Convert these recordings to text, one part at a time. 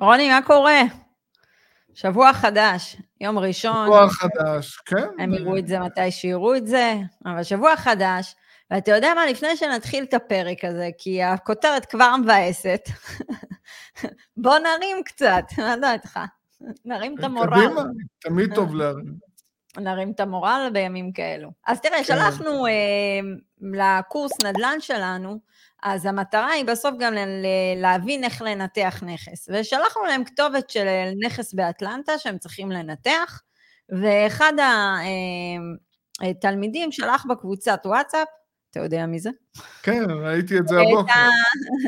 רוני, מה קורה? שבוע חדש, יום ראשון. שבוע חדש, כן. הם יראו את זה מתי שיראו את זה, אבל שבוע חדש, ואתה יודע מה, לפני שנתחיל את הפרק הזה, כי הכותרת כבר מבאסת, בוא נרים קצת, מה דעתך? נרים את המורל. קדימה, תמיד טוב להרים. נרים את המורל בימים כאלו. אז תראה. שלחנו אה, לקורס נדל"ן שלנו, אז המטרה היא בסוף גם להבין איך לנתח נכס. ושלחנו להם כתובת של נכס באטלנטה שהם צריכים לנתח, ואחד התלמידים שלח בקבוצת וואטסאפ, אתה יודע מי זה? כן, ראיתי את זה הבוקר.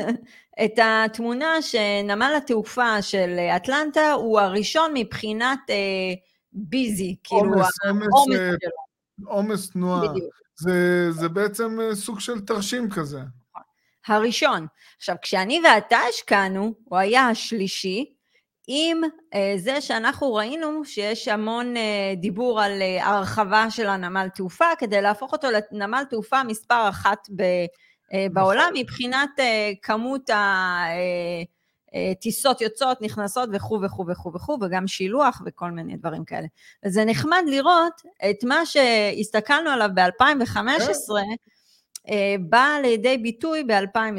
את התמונה שנמל התעופה של אטלנטה הוא הראשון מבחינת אה, ביזי, כאילו עומס, עומס, העומס אה, שלו, עומס תנועה. בדיוק. זה, זה בעצם אה, סוג של תרשים כזה. הראשון. עכשיו, כשאני ואתה השקענו, הוא היה השלישי, עם אה, זה שאנחנו ראינו שיש המון אה, דיבור על אה, הרחבה של הנמל תעופה, כדי להפוך אותו לנמל תעופה מספר אחת ב, אה, בעולם, מבחינת אה, כמות הטיסות יוצאות, נכנסות וכו' וכו' וכו' וכו', וגם שילוח וכל מיני דברים כאלה. וזה נחמד לראות את מה שהסתכלנו עליו ב-2015, אה, בא לידי ביטוי ב-2022,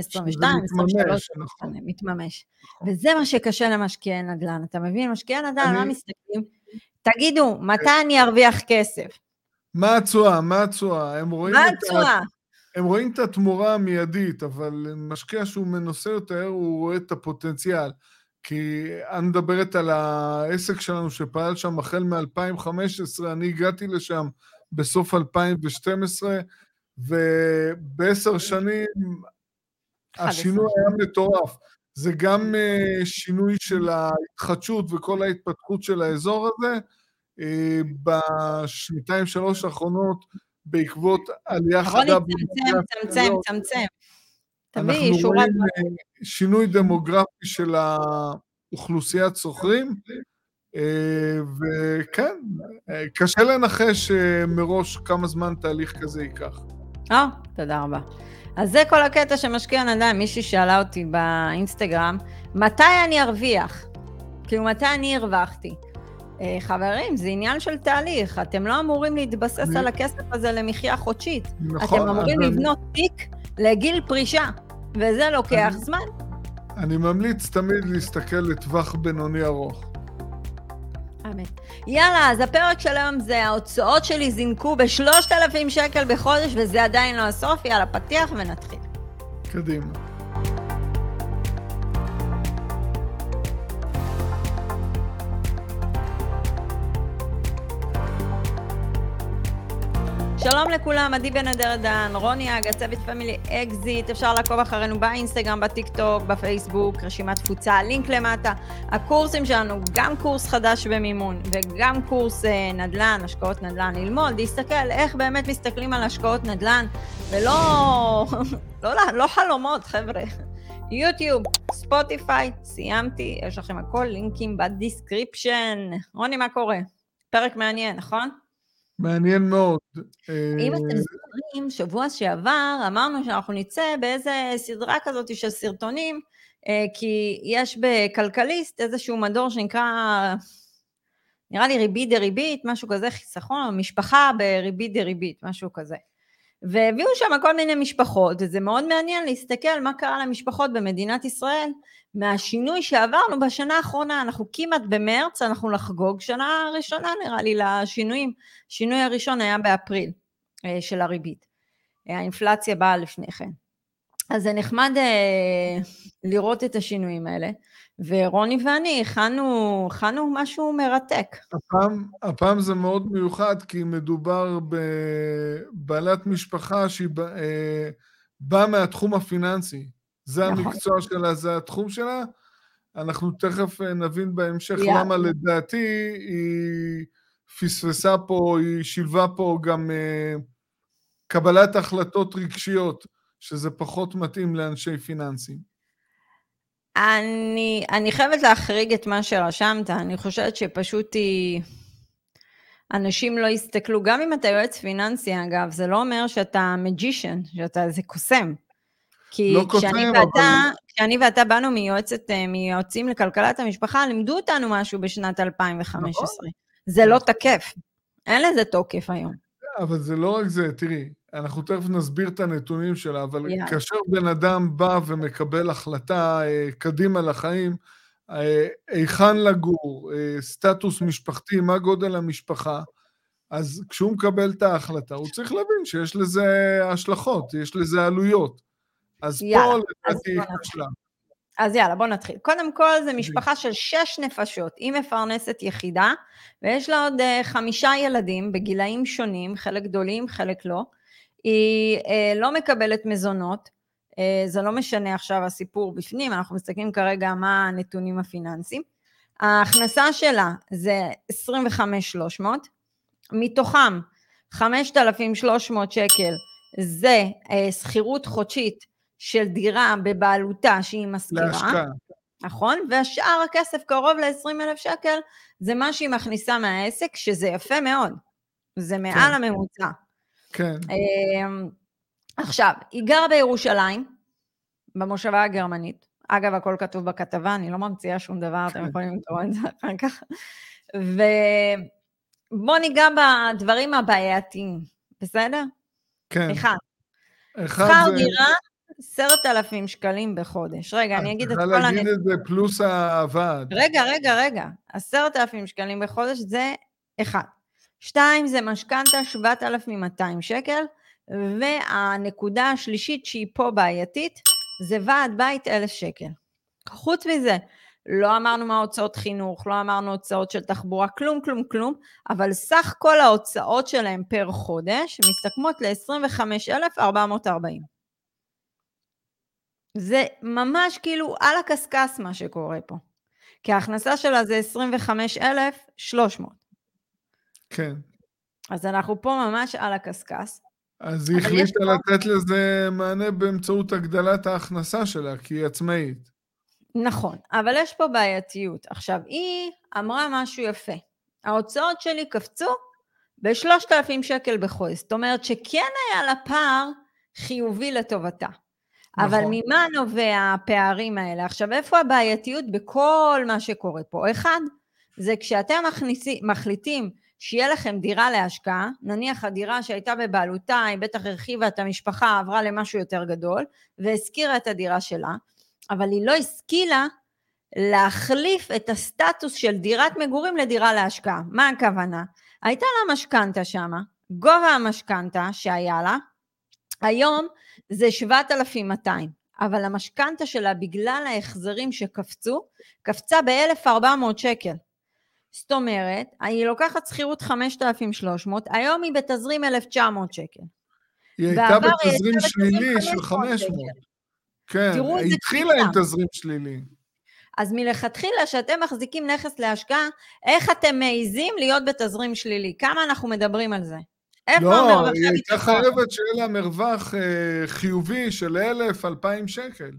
שזה 2023, מתממש, נכון. מתממש. וזה מה שקשה למשקיעי נדל"ן, אתה מבין? משקיעי נדל"ן, מה מסתכלים? תגידו, מתי אני ארוויח כסף? מה התשואה? מה התשואה? הם רואים מה התשואה? הם רואים את התמורה המיידית, אבל משקיע שהוא מנוסה יותר, הוא רואה את הפוטנציאל. כי את מדברת על העסק שלנו שפעל שם החל מ-2015, אני הגעתי לשם בסוף 2012, ובעשר שנים השינוי היה מטורף. זה גם אה, שינוי של ההתחדשות וכל ההתפתחות של האזור הזה. אה, בשנתיים, שלוש האחרונות, בעקבות עלייה רוני, חדה צמצם, צמצם, צמצם. אנחנו תביא שורת... רואים אה, שינוי דמוגרפי של האוכלוסיית שוכרים, וכן, קשה לנחש מראש כמה זמן תהליך כזה ייקח. אה, תודה רבה. אז זה כל הקטע שמשקיע נדל"ן, מישהי שאלה אותי באינסטגרם, מתי אני ארוויח? כאילו, מתי אני הרווחתי? אה, חברים, זה עניין של תהליך, אתם לא אמורים להתבסס על הכסף הזה למחיה חודשית. נכון, אתם אמורים אבל לבנות תיק לגיל פרישה, וזה לוקח אני- זמן. אני ממליץ תמיד להסתכל לטווח בינוני ארוך. אמת. יאללה, אז הפרק של היום זה ההוצאות שלי זינקו בשלושת אלפים שקל בחודש, וזה עדיין לא הסוף, יאללה, פתיח ונתחיל. קדימה. שלום לכולם, עדי בן אדר דן, רוני אגה, צוות Family Exit, אפשר לעקוב אחרינו באינסטגרם, בטיק טוק, בפייסבוק, רשימת תפוצה, לינק למטה. הקורסים שלנו, גם קורס חדש במימון וגם קורס אה, נדל"ן, השקעות נדל"ן, ללמוד, להסתכל איך באמת מסתכלים על השקעות נדל"ן, ולא לא, לא, לא חלומות, חבר'ה. יוטיוב, ספוטיפיי, סיימתי, יש לכם הכל, לינקים ב description. רוני, מה קורה? פרק מעניין, נכון? מעניין מאוד. אם אה, אתם זוכרים, שבוע שעבר אמרנו שאנחנו נצא באיזה סדרה כזאת של סרטונים, אה, כי יש בכלכליסט איזשהו מדור שנקרא, נראה לי ריבית דריבית, משהו כזה, חיסכון, משפחה בריבית דריבית, משהו כזה. והביאו שם כל מיני משפחות, וזה מאוד מעניין להסתכל מה קרה למשפחות במדינת ישראל מהשינוי שעברנו בשנה האחרונה, אנחנו כמעט במרץ, אנחנו לחגוג שנה ראשונה נראה לי לשינויים. השינוי הראשון היה באפריל אה, של הריבית. אה, האינפלציה באה לפני כן. אז זה נחמד אה, לראות את השינויים האלה, ורוני ואני הכנו, הכנו משהו מרתק. הפעם, הפעם זה מאוד מיוחד, כי מדובר בבעלת משפחה שהיא בא- אה, באה מהתחום הפיננסי. זה נכון. המקצוע שלה, זה התחום שלה. אנחנו תכף אה, נבין בהמשך יאללה. למה לדעתי היא פספסה פה, היא שילבה פה גם אה, קבלת החלטות רגשיות, שזה פחות מתאים לאנשי פיננסים. אני, אני חייבת להחריג את מה שרשמת, אני חושבת שפשוט היא... אנשים לא יסתכלו, גם אם אתה יועץ פיננסי אגב, זה לא אומר שאתה מג'ישן, שאתה איזה קוסם. כי לא כשאני כותב, ואתה, אבל- כשאני ואתה באנו מיועצת, אה, מיועצים לכלכלת המשפחה, לימדו אותנו משהו בשנת 2015. נכון. זה לא תקף. אין לזה תוקף היום. אבל זה לא רק זה, תראי, אנחנו תכף נסביר את הנתונים שלה, אבל יאללה. כאשר בן אדם בא ומקבל החלטה אה, קדימה לחיים, אה, היכן לגור, אה, סטטוס משפחתי, מה גודל המשפחה, אז כשהוא מקבל את ההחלטה, הוא צריך להבין שיש לזה השלכות, יש לזה עלויות. אז יאללה, פה לדעתי. כשלה. אז יאללה, בוא נתחיל. קודם כל, זו משפחה של שש נפשות. היא מפרנסת יחידה, ויש לה עוד אה, חמישה ילדים בגילאים שונים, חלק גדולים, חלק לא. היא אה, לא מקבלת מזונות, אה, זה לא משנה עכשיו הסיפור בפנים, אנחנו מסתכלים כרגע מה הנתונים הפיננסיים. ההכנסה שלה זה 25,300, מתוכם 5,300 שקל זה אה, שכירות חודשית של דירה בבעלותה שהיא משכירה, להשקעה. נכון? והשאר הכסף, קרוב ל-20,000 שקל, זה מה שהיא מכניסה מהעסק, שזה יפה מאוד. זה מעל כן. הממוצע. כן, אמ, עכשיו, היא גרה בירושלים, במושבה הגרמנית. אגב, הכל כתוב בכתבה, אני לא ממציאה שום דבר, אתם כן. יכולים לקרוא את זה אחר כך. ובואו ניגע בדברים הבעייתיים, בסדר? כן. אחד, אחד שכר זה... דירה, עשרת אלפים שקלים בחודש. רגע, אני אגיד את את כל צריכה להגיד הנתונים. את זה פלוס הוועד. רגע, רגע, רגע. עשרת אלפים שקלים בחודש זה אחד. שתיים זה משכנתה 7,200 שקל, והנקודה השלישית שהיא פה בעייתית, זה ועד בית 1,000 שקל. חוץ מזה, לא אמרנו מה הוצאות חינוך, לא אמרנו הוצאות של תחבורה, כלום, כלום, כלום, אבל סך כל ההוצאות שלהם פר חודש מסתכמות ל-25,440. זה ממש כאילו על הקשקש מה שקורה פה. כי ההכנסה שלה זה 25,300. כן. אז אנחנו פה ממש על הקשקש. אז היא החליטה יש פה- לתת לזה מענה באמצעות הגדלת ההכנסה שלה, כי היא עצמאית. נכון, אבל יש פה בעייתיות. עכשיו, היא אמרה משהו יפה. ההוצאות שלי קפצו ב-3,000 שקל בחודש. זאת אומרת שכן היה לה פער חיובי לטובתה. אבל נכון. ממה נובע הפערים האלה? עכשיו, איפה הבעייתיות בכל מה שקורה פה? אחד, זה כשאתם מכניסי, מחליטים שיהיה לכם דירה להשקעה, נניח הדירה שהייתה בבעלותה, היא בטח הרחיבה את המשפחה, עברה למשהו יותר גדול, והשכירה את הדירה שלה, אבל היא לא השכילה להחליף את הסטטוס של דירת מגורים לדירה להשקעה. מה הכוונה? הייתה לה משכנתה שמה, גובה המשכנתה שהיה לה, היום זה 7,200, אבל המשכנתה שלה בגלל ההחזרים שקפצו, קפצה ב-1,400 שקל. זאת אומרת, היא לוקחת שכירות 5,300, היום היא בתזרים 1,900 שקל. היא הייתה בתזרים שלילי של 500 500. כן, היא התחילה עם. תזרים שלילי. אז מלכתחילה, כשאתם מחזיקים נכס להשקעה, איך אתם מעיזים להיות בתזרים שלילי? כמה אנחנו מדברים על זה? איפה לא, המרווחי היא הייתה? חייבת שיהיה לה מרווח אה, חיובי של 1,000, 2,000 שקל,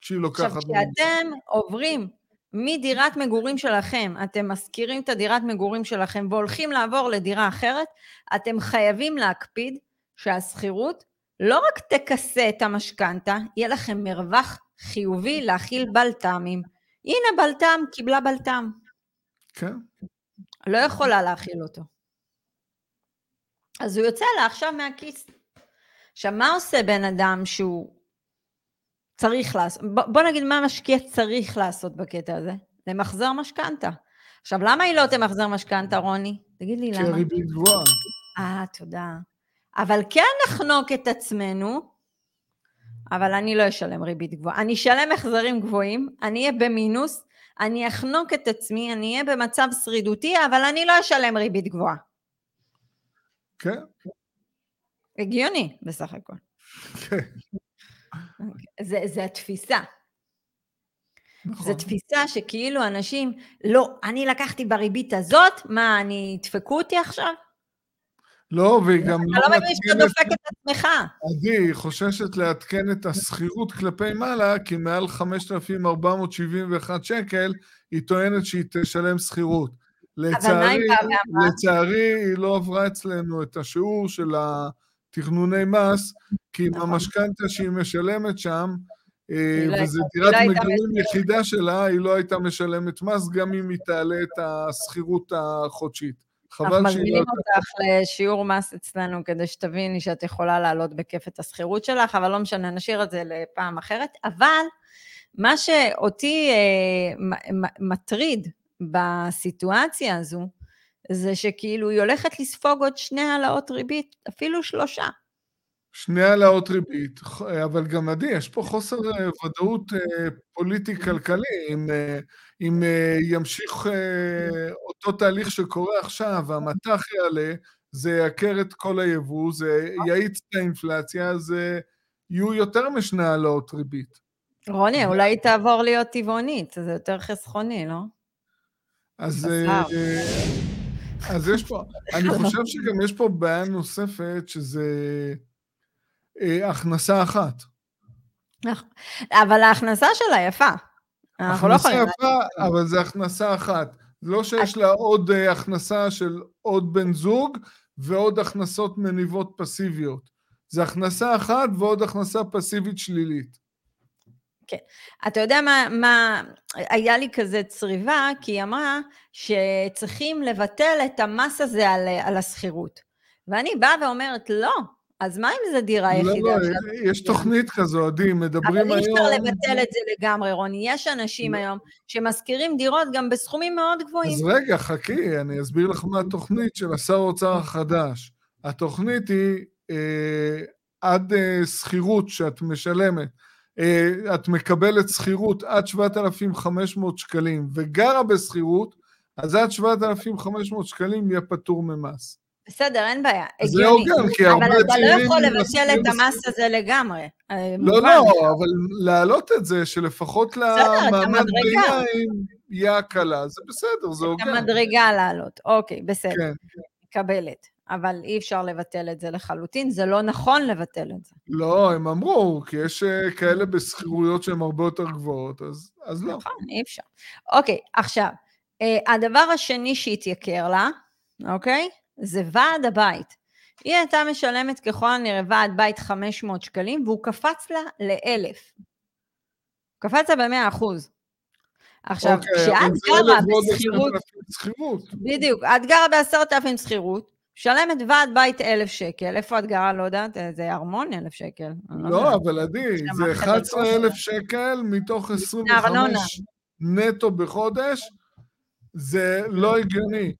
כשהיא עכשיו, לוקחת... כשאתם עוברים מדירת מגורים שלכם, אתם משכירים את הדירת מגורים שלכם והולכים לעבור לדירה אחרת, אתם חייבים להקפיד שהשכירות לא רק תכסה את המשכנתה, יהיה לכם מרווח חיובי להכיל בלת"מים. הנה בלת"ם, קיבלה בלת"ם. כן, לא יכולה להכיל אותו. אז הוא יוצא לה עכשיו מהכיס. עכשיו, מה עושה בן אדם שהוא צריך לעשות? בוא, נגיד מה משקיע צריך לעשות בקטע הזה? למחזר משכנתה. עכשיו, למה היא לא תמחזר משכנתה, רוני? תגיד לי כי למה. הריבית גבוהה. אה, תודה. אבל כן נחנוק את עצמנו, אבל אני לא אשלם ריבית גבוהה. אני אשלם החזרים גבוהים, אני אהיה במינוס, אני אחנוק את עצמי, אני אהיה במצב שרידותי, אבל אני לא אשלם ריבית גבוהה. כן, הגיוני, בסך הכל. כן, זה, זה התפיסה. נכון. זו תפיסה שכאילו אנשים, לא, אני לקחתי בריבית הזאת, מה, אני, ידפקו אותי עכשיו? לא, והיא גם אתה לא מבין שאתה דופק את עצמך. עדי, היא חוששת לעדכן את השכירות כלפי מעלה, כי מעל 5,471 שקל, היא טוענת שהיא תשלם שכירות. לצערי? לצערי, היא לא עברה אצלנו את השיעור של תכנוני מס, כי עם נכון. המשכנתה שהיא משלמת שם, אה, לא וזו דירת לא מגורים. יחידה שלה, היא לא הייתה משלמת מס, גם אם היא תעלה את השכירות החודשית. אנחנו חבל שהיא לא... מזמינים אותך לשיעור מס אצלנו כדי שתביני שאת יכולה להעלות בכיף את השכירות שלך, אבל לא משנה, נשאיר את זה לפעם אחרת. אבל מה שאותי אה, מטריד בסיטואציה הזו, זה שכאילו היא הולכת לספוג עוד שני העלאות ריבית, אפילו שלושה. שני העלאות ריבית, אבל גם עדי, יש פה חוסר אה, ודאות אה, פוליטי-כלכלי. אם, אה, אם ימשיך אותו תהליך שקורה עכשיו, והמטח יעלה, זה יעקר את כל היבוא, זה יאיץ את האינפלציה, אז יהיו יותר משני העלאות ריבית. רוני, אולי היא תעבור להיות טבעונית, זה יותר חסכוני, לא? אז, בשר. אה, אז יש פה, אני חושב שגם יש פה בעיה נוספת, שזה אה, הכנסה אחת. אבל ההכנסה שלה יפה. אנחנו לא הכנסה יכולים... יפה, אבל זה הכנסה אחת. לא שיש לה עוד אה, הכנסה של עוד בן זוג ועוד הכנסות מניבות פסיביות. זה הכנסה אחת ועוד הכנסה פסיבית שלילית. אתה יודע מה, מה, היה לי כזה צריבה, כי היא אמרה שצריכים לבטל את המס הזה על, על השכירות. ואני באה ואומרת, לא, אז מה אם זו דירה לא, יחידה? לא, שאת- יש תוכנית כזו, עדי, מדברים אבל אי היום... אפשר לבטל את זה לגמרי, רוני. יש אנשים לא. היום שמשכירים דירות גם בסכומים מאוד גבוהים. אז רגע, חכי, אני אסביר לך מה התוכנית של השר האוצר החדש. התוכנית היא אה, עד אה, שכירות שאת משלמת, את מקבלת שכירות עד 7,500 שקלים וגרה בשכירות, אז עד 7,500 שקלים יהיה פטור ממס. בסדר, אין בעיה, אז זה. הוגן, כי הרבה אבל אתה לא צעירים יכול לבטל את המס. הזה לגמרי. אה, לא. לא, אבל להעלות את זה, שלפחות את למעמד. ביניים יהיה הקלה, זה בסדר, זה את הוגן. המדרגה לעלות. אוקיי, בסדר, כן. מקבלת. אבל אי אפשר לבטל את זה לחלוטין, זה לא נכון לבטל את זה. לא, הם אמרו, כי יש אה, כאלה בשכירויות שהן הרבה יותר גבוהות, אז, אז לא. נכון, אי אפשר. אוקיי, עכשיו, אה, הדבר השני שהתייקר לה, אוקיי? זה ועד הבית. היא הייתה משלמת ככל הנראה ועד בית 500 שקלים, והוא קפץ לה ל-1,000. קפץ לה ב-100 אחוז. עכשיו, אוקיי, כשאת גרה בשכירות. בדיוק, את גרה בעשרת אלפים שכירות, משלמת ועד בית 1,000 שקל, איפה את גרה? לא יודעת, זה ארמון 1,000 שקל. לא, יודעת. אבל עדי, זה חדר 11,000 שקל מתוך ארנונה. 25 נטו בחודש, זה לא הגיוני.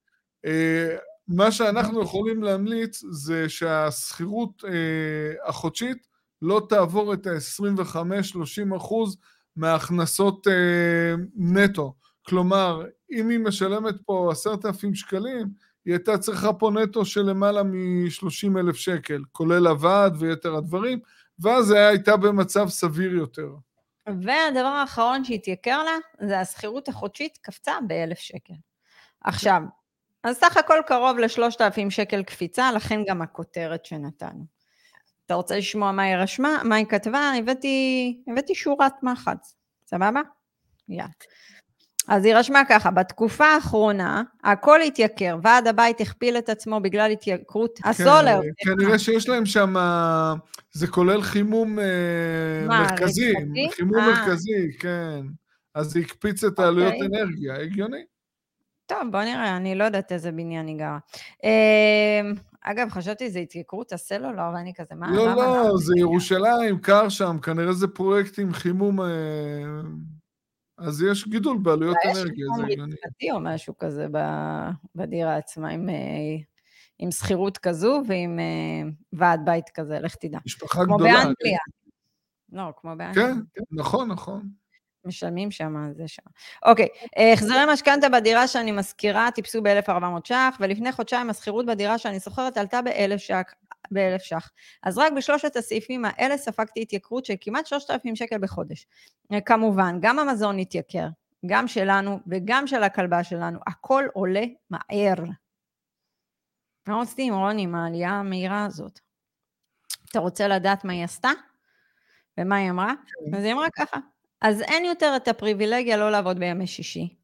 אה, מה שאנחנו יכולים להמליץ זה שהשכירות אה, החודשית לא תעבור את ה-25-30 אחוז מההכנסות אה, נטו. כלומר, אם היא משלמת פה עשרת אלפים שקלים, היא הייתה צריכה פה נטו של למעלה מ-30 אלף שקל, כולל הוועד ויתר הדברים, ואז היא הייתה במצב סביר יותר. והדבר האחרון שהתייקר לה, זה השכירות החודשית קפצה באלף שקל. עכשיו, אז סך הכל קרוב לשלושת אלפים שקל קפיצה, לכן גם הכותרת שנתנו. אתה רוצה לשמוע מה היא רשמה? מה היא כתבה? הבאתי, הבאתי שורת מחץ, סבבה? יאללה. אז היא רשמה ככה, בתקופה האחרונה הכל התייקר, ועד הבית הכפיל את עצמו בגלל התייקרות הסולר. כן, כנראה שיש להם שם, זה כולל חימום אה, מה, מרכזי, רצפתי? חימום אה. מרכזי, כן. אז זה הקפיץ את העלויות אוקיי. אנרגיה, הגיוני. טוב, בוא נראה, אני לא יודעת איזה בניין היא גרה. אה, אגב, חשבתי זה התייקרות הסלולר, ואני כזה, מה, לא? לא? זה ירושלים, קר שם, כנראה זה פרויקט עם חימום, אה, אז יש גידול בעלויות יש אנרגיה, חימום הגיוני. רצפתי או משהו כזה בדירה עצמה, עם, אה, עם שכירות כזו ועם אה, ועד בית כזה, לך תדע. משפחה כמו גדולה. באנגליה. לא, כמו באנגליה. כן, כן, נכון, נכון. משלמים שם, זה שם. אוקיי, אה, החזרי משכנתה בדירה שאני משכירה טיפסו ב-1,400 ש"ח, ולפני חודשיים השכירות בדירה שאני שוכרת עלתה ב-1,000 ש"ח. ב-1,000 ש"ח. אז רק בשלושת הסעיפים האלה ספגתי התייקרות של כמעט 3,000 שקל בחודש. אה, כמובן, גם המזון התייקר, גם שלנו וגם של הכלבה שלנו, הכל עולה מהר. מה עושים, רוני, עם העלייה המהירה הזאת? אתה רוצה לדעת מה היא עשתה? ומה היא אמרה? אז היא אמרה ככה, אז אין יותר את הפריבילגיה לא לעבוד בימי שישי.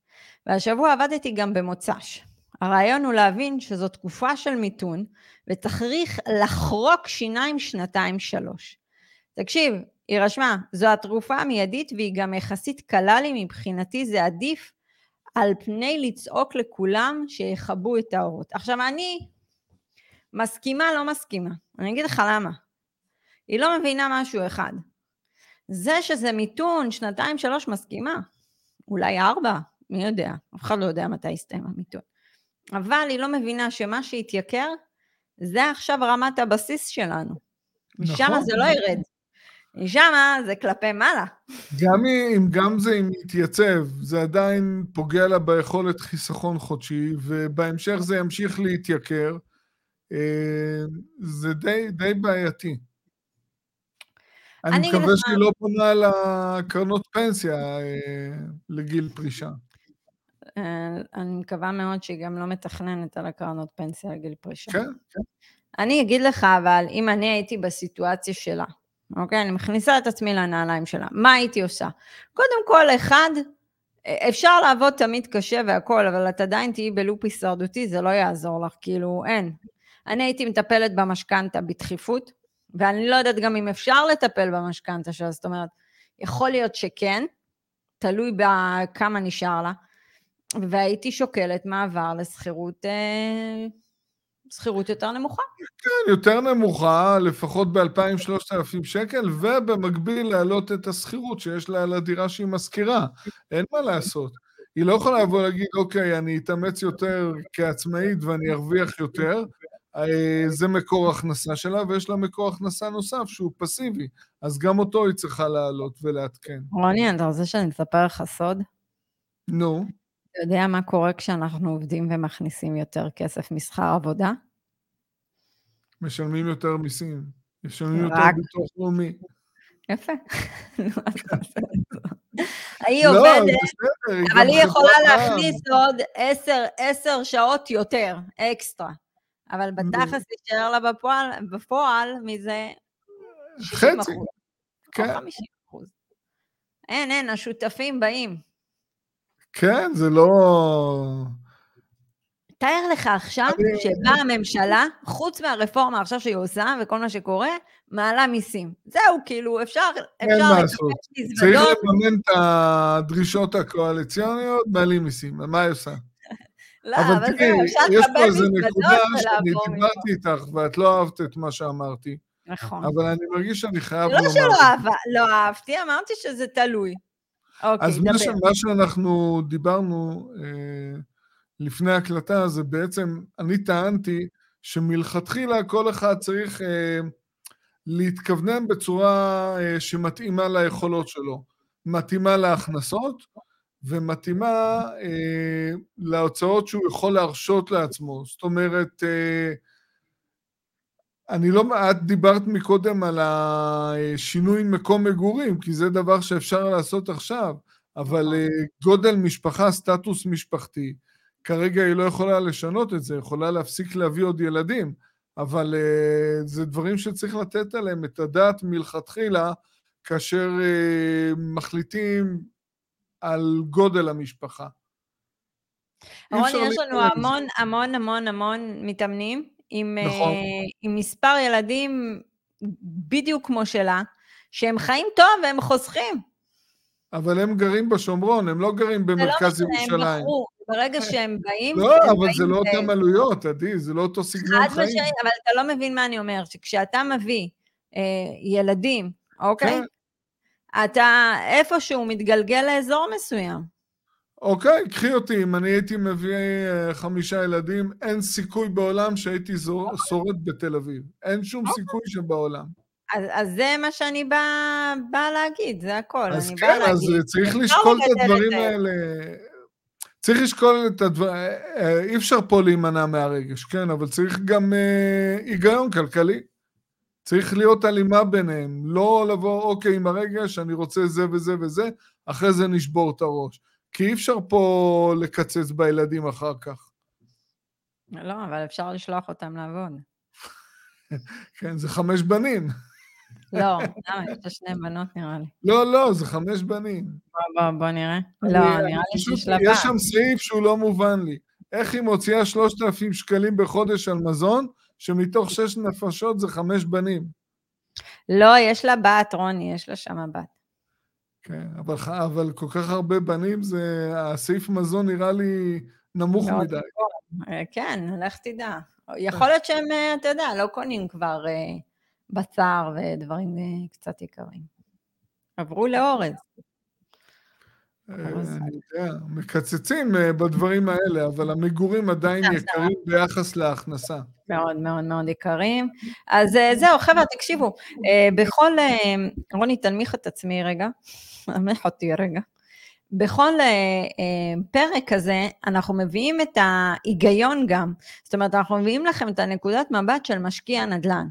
והשבוע עבדתי גם במוצ"ש. הרעיון הוא להבין שזו תקופה של מיתון, וצריך לחרוק שיניים שנתיים-שלוש. תקשיב, היא רשמה, זו התרופה המיידית והיא גם יחסית קלה לי, מבחינתי זה עדיף על פני לצעוק לכולם שיכבו את האורות. עכשיו, אני מסכימה, לא מסכימה. אני אגיד לך למה. היא לא מבינה משהו אחד. זה שזה מיתון, שנתיים, שלוש, מסכימה. אולי ארבע, מי יודע? אף אחד לא יודע מתי יסתיים המיתון. אבל היא לא מבינה שמה שהתייקר, זה עכשיו רמת הבסיס שלנו. נכון. זה לא ירד. משם זה כלפי מעלה. גם אם גם זה אם יתייצב, זה עדיין פוגע לה ביכולת חיסכון חודשי, ובהמשך זה ימשיך להתייקר. אה, זה די, די בעייתי. אני מקווה שהיא לא פונה לקרנות פנסיה אה, לגיל פרישה. אה, אני מקווה מאוד שהיא גם לא מתכננת על הקרנות פנסיה לגיל פרישה. כן, כן. אני אגיד לך, אבל אם אני הייתי בסיטואציה שלה, אוקיי? אני מכניסה את עצמי לנעליים שלה, מה הייתי עושה? קודם כל, אחד, אפשר לעבוד תמיד קשה והכול, אבל את עדיין תהיי בלופ הישרדותי, זה לא יעזור לך, כאילו, אין. אני הייתי מטפלת במשכנתה בדחיפות, ואני לא יודעת גם אם אפשר לטפל במשכנתה שלה, זאת אומרת, יכול להיות שכן, תלוי בכמה נשאר לה, והייתי שוקלת מעבר לשכירות אה, שכירות יותר נמוכה. כן, יותר נמוכה, לפחות ב-2,000-3,000 שקל, ובמקביל להעלות את השכירות שיש לה על הדירה שהיא משכירה. אין מה לעשות. היא לא יכולה לבוא להגיד, אוקיי, אני אתאמץ יותר כעצמאית ואני ארוויח יותר, אה, זה מקור הכנסה שלה, ויש לה מקור הכנסה נוסף שהוא פסיבי, אז גם אותו היא צריכה להעלות ולעדכן. רוני, אתה רוצה שאני אספר לך סוד? נו. אתה יודע מה קורה כשאנחנו עובדים ומכניסים יותר כסף משכר עבודה? משלמים יותר מיסים, משלמים יותר ביטוח לאומי. יפה. היא לא, עובדת, אבל היא יכולה להכניס עוד עשר שעות יותר, אקסטרה. אבל בתכלס יישאר לה בפועל, בפועל מזה 60 אחוז. כן. או 50 אחוז. אין, אין, השותפים באים. כן, זה לא... תאר לך עכשיו אני... שבאה הממשלה, חוץ מהרפורמה עכשיו שהיא עושה וכל מה שקורה, מעלה מיסים. זהו, כאילו, אפשר, אפשר לקבל מזוודות. צריך לממן את הדרישות הקואליציוניות, מעלים מיסים. מה היא עושה? לא, אבל, תראי, יש פה איזה נקודה שאני דיברתי איתך ואת לא אהבת את מה שאמרתי. נכון. אבל אני מרגיש שאני חייב לא לומר... לא שלא אהבה, לא אהבתי, אמרתי שזה תלוי. אוקיי, אז דבר. אז מה שאנחנו דיברנו אה, לפני הקלטה, זה בעצם, אני טענתי שמלכתחילה כל אחד צריך אה, להתכוונן בצורה אה, שמתאימה ליכולות שלו. מתאימה להכנסות, ומתאימה אה, להוצאות שהוא יכול להרשות לעצמו. זאת אומרת, אה, אני לא, את דיברת מקודם על השינוי מקום מגורים, כי זה דבר שאפשר לעשות עכשיו, אבל נכון. אה, גודל משפחה, סטטוס משפחתי, כרגע היא לא יכולה לשנות את זה, יכולה להפסיק להביא עוד ילדים, אבל אה, זה דברים שצריך לתת עליהם את הדעת מלכתחילה, כאשר אה, מחליטים על גודל המשפחה. רוני, יש לנו המון המון המון המון מתאמנים עם, נכון. uh, עם מספר ילדים בדיוק כמו שלה, שהם חיים טוב והם חוסכים. אבל הם גרים בשומרון, הם לא גרים במרכז ירושלים. זה לא משנה, הם בחרו, ברגע שהם באים... לא, אבל זה לא אותם עלויות, עדי, זה לא אותו סגנון חיים. משאי, אבל אתה לא מבין מה אני אומר, שכשאתה מביא אה, ילדים, אוקיי? כן. אתה איפשהו מתגלגל לאזור מסוים. אוקיי, קחי אותי, אם אני הייתי מביא אה, חמישה ילדים, אין סיכוי בעולם שהייתי שורד בתל אביב. אין שום אוקיי. סיכוי שבעולם. אז, אז זה מה שאני באה בא להגיד, זה הכל. אז כן, אז צריך לשקול את הדברים האלה. צריך לשקול את הדברים, אה, אה, אי אפשר פה להימנע מהרגש, כן, אבל צריך גם אה, היגיון כלכלי. צריך להיות הלימה ביניהם, לא לבוא, אוקיי, עם הרגש, אני רוצה זה וזה וזה, אחרי זה נשבור את הראש. כי אי אפשר פה לקצץ בילדים אחר כך. לא, אבל אפשר לשלוח אותם לעבוד. כן, זה חמש בנים. לא, למה? יש שני בנות נראה לי. לא, לא, זה חמש בנים. בוא, בוא, בוא נראה. לא, נראה לי שיש לה בת. יש שם סעיף שהוא לא מובן לי. איך היא מוציאה 3,000 שקלים בחודש על מזון, שמתוך שש נפשות זה חמש בנים. לא, יש לה בת, רוני, יש לה שם בת. כן, אבל, אבל כל כך הרבה בנים, זה, הסעיף מזון נראה לי נמוך מדי. אה, כן, לך תדע. יכול להיות שהם, אה, אתה יודע, לא קונים כבר אה, בשר ודברים קצת יקרים. עברו לאורז. אני יודע, מקצצים בדברים האלה, אבל המגורים עדיין יקרים ביחס להכנסה. מאוד מאוד מאוד יקרים. אז זהו, חבר'ה, תקשיבו, בכל, רוני, תנמיך את עצמי רגע, אותי רגע. בכל פרק כזה, אנחנו מביאים את ההיגיון גם. זאת אומרת, אנחנו מביאים לכם את הנקודת מבט של משקיע נדל"ן.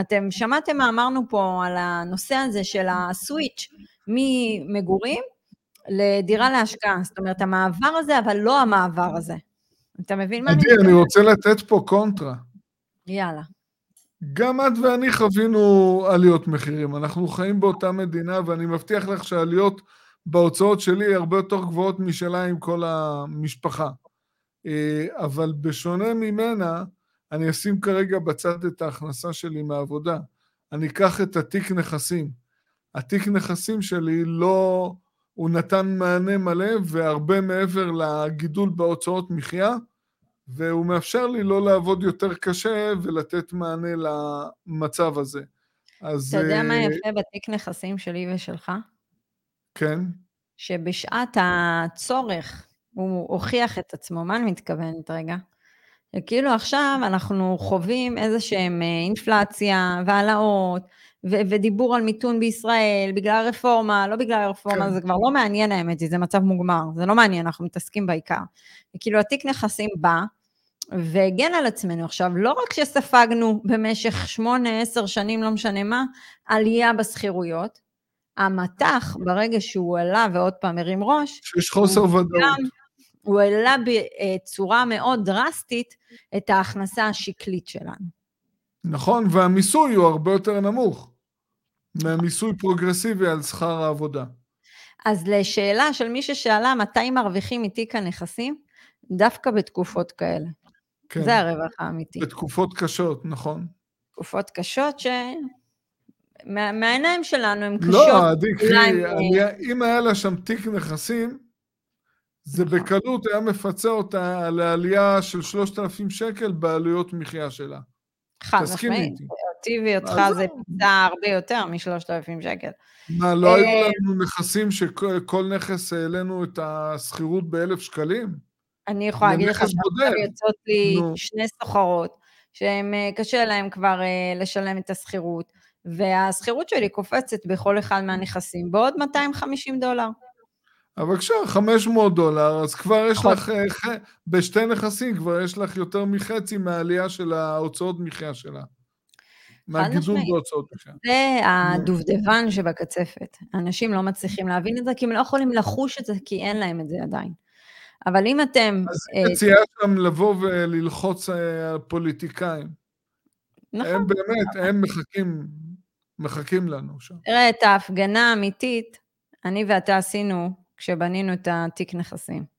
אתם שמעתם מה אמרנו פה על הנושא הזה של הסוויץ' ממגורים לדירה להשקעה. זאת אומרת, המעבר הזה, אבל לא המעבר הזה. אתה מבין מה אני מתכוונת? אני רוצה לתת פה קונטרה. יאללה. גם את ואני חווינו עליות מחירים. אנחנו חיים באותה מדינה, ואני מבטיח לך שהעליות בהוצאות שלי הרבה יותר גבוהות משלה עם כל המשפחה. אה, אבל בשונה ממנה, אני אשים כרגע בצד את ההכנסה שלי מהעבודה. אני אקח את התיק נכסים. התיק נכסים שלי לא... הוא נתן מענה מלא והרבה מעבר לגידול בהוצאות מחיה, והוא מאפשר לי לא לעבוד יותר קשה ולתת מענה למצב הזה. אז... אתה יודע מה אה, יפה בתיק נכסים שלי ושלך? כן. שבשעת הצורך הוא הוכיח את עצמו. מה אני מתכוונת רגע? כאילו עכשיו אנחנו חווים איזה שהם אה, אינפלציה והעלאות, ו- ודיבור על מיתון בישראל, בגלל הרפורמה, לא בגלל הרפורמה, כן. זה כבר לא מעניין האמת, זה מצב מוגמר, זה לא מעניין, אנחנו מתעסקים בעיקר. וכאילו התיק נכסים בא, והגן על עצמנו. עכשיו, לא רק שספגנו במשך שמונה, עשר שנים, לא משנה מה, עלייה בשכירויות, המטח, ברגע שהוא עלה ועוד פעם הרים ראש, שיש חוסר ודאות. הוא העלה בצורה מאוד דרסטית את ההכנסה השקלית שלנו. נכון, והמיסוי הוא הרבה יותר נמוך מהמיסוי פרוגרסיבי על שכר העבודה. אז לשאלה של מי ששאלה מתי מרוויחים מתיק הנכסים, דווקא בתקופות כאלה. כן. זה הרווח האמיתי. בתקופות קשות, נכון. תקופות קשות ש... מה, מהעיניים שלנו הן לא, קשות. לא, עדי, קחי, אם היה לה שם תיק נכסים, זה נכון. בקלות היה מפצה אותה על העלייה של 3,000 שקל בעלויות מחיה שלה. חד משמעית, אותי ואותך זה פיצה הרבה יותר משלושת אלפים שקל. מה, לא היו אה, לנו נכסים שכל נכס העלינו את השכירות באלף שקלים? אני יכולה להגיד לך שעכשיו יוצאות לי שני סוחרות, שהם אה, קשה להם כבר אה, לשלם את השכירות, והשכירות שלי קופצת בכל אחד מהנכסים בעוד 250 דולר. אבל בבקשה, 500 דולר, אז כבר יש לך, אה, בשתי נכסים כבר יש לך יותר מחצי מהעלייה של ההוצאות מחיה שלה. מהגידול בהוצאות מחיה. זה הדובדבן שבקצפת. אנשים לא מצליחים להבין את זה, כי הם לא יכולים לחוש את זה, כי אין להם את זה עדיין. אבל אם אתם... אז אה, מציעה שם לבוא וללחוץ אה, על פוליטיקאים. נכון. הם באמת, הם מחכים, מחכים לנו שם. תראה, את ההפגנה האמיתית, אני ואתה עשינו כשבנינו את התיק נכסים.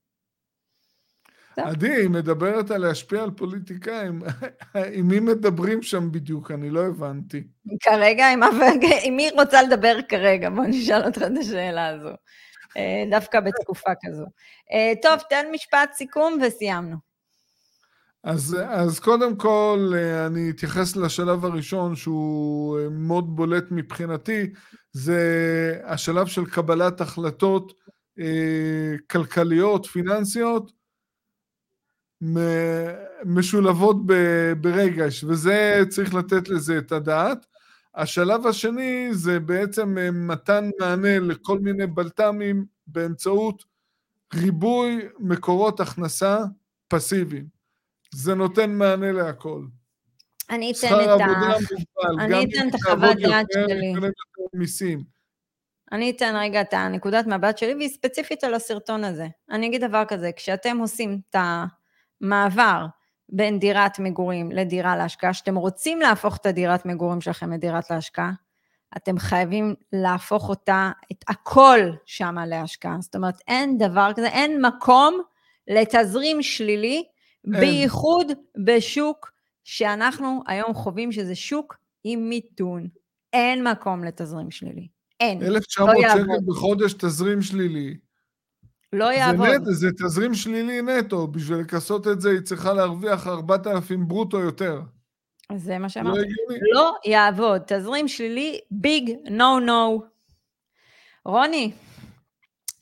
עדי, היא מדברת על להשפיע על פוליטיקאים. עם מי מדברים שם בדיוק? אני לא הבנתי. כרגע, עם, עם מי רוצה לדבר כרגע? בוא נשאל אותך את השאלה הזו. אה, דווקא בתקופה כזו. אה, טוב, תן משפט סיכום וסיימנו. אז, אז קודם כל, אה, אני אתייחס לשלב הראשון, שהוא מאוד בולט מבחינתי, זה השלב של קבלת החלטות אה, כלכליות, פיננסיות, משולבות ברגש, וזה צריך לתת לזה את הדעת. השלב השני זה בעצם אה, מתן מענה לכל מיני בלת"מים באמצעות ריבוי מקורות הכנסה פסיביים. זה נותן מענה להכל. אני אתן את ה... שכר עבודה מוגבל, אני אתן את החוות דעת שלי. מיסים. אני אתן רגע את הנקודת מבט שלי, והיא ספציפית על הסרטון הזה. אני אגיד דבר כזה, כשאתם עושים את המעבר בין דירת מגורים לדירה להשקעה, שאתם רוצים להפוך את הדירת מגורים שלכם לדירת להשקעה, אתם חייבים להפוך אותה, את הכל שמה להשקעה. זאת אומרת, אין דבר כזה, אין מקום לתזרים שלילי בייחוד בשוק שאנחנו היום חווים שזה שוק עם מיתון. אין מקום לתזרים שלילי. אין. 1,900 לא שקל. בחודש תזרים שלילי. לא זה, יעבוד. נט, זה תזרים שלילי נטו, בשביל לכסות את זה היא צריכה להרוויח 4,000 ברוטו יותר. זה מה לא שאמרתי. הגיוני. לא יעבוד. תזרים שלילי, ביג נו נו. רוני,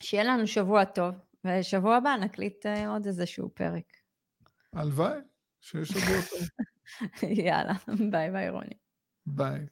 שיהיה לנו שבוע טוב, ושבוע הבא נקליט אה, עוד איזשהו פרק. הלוואי, שיש שבוע טוב. יאללה, ביי ביי רוני. ביי.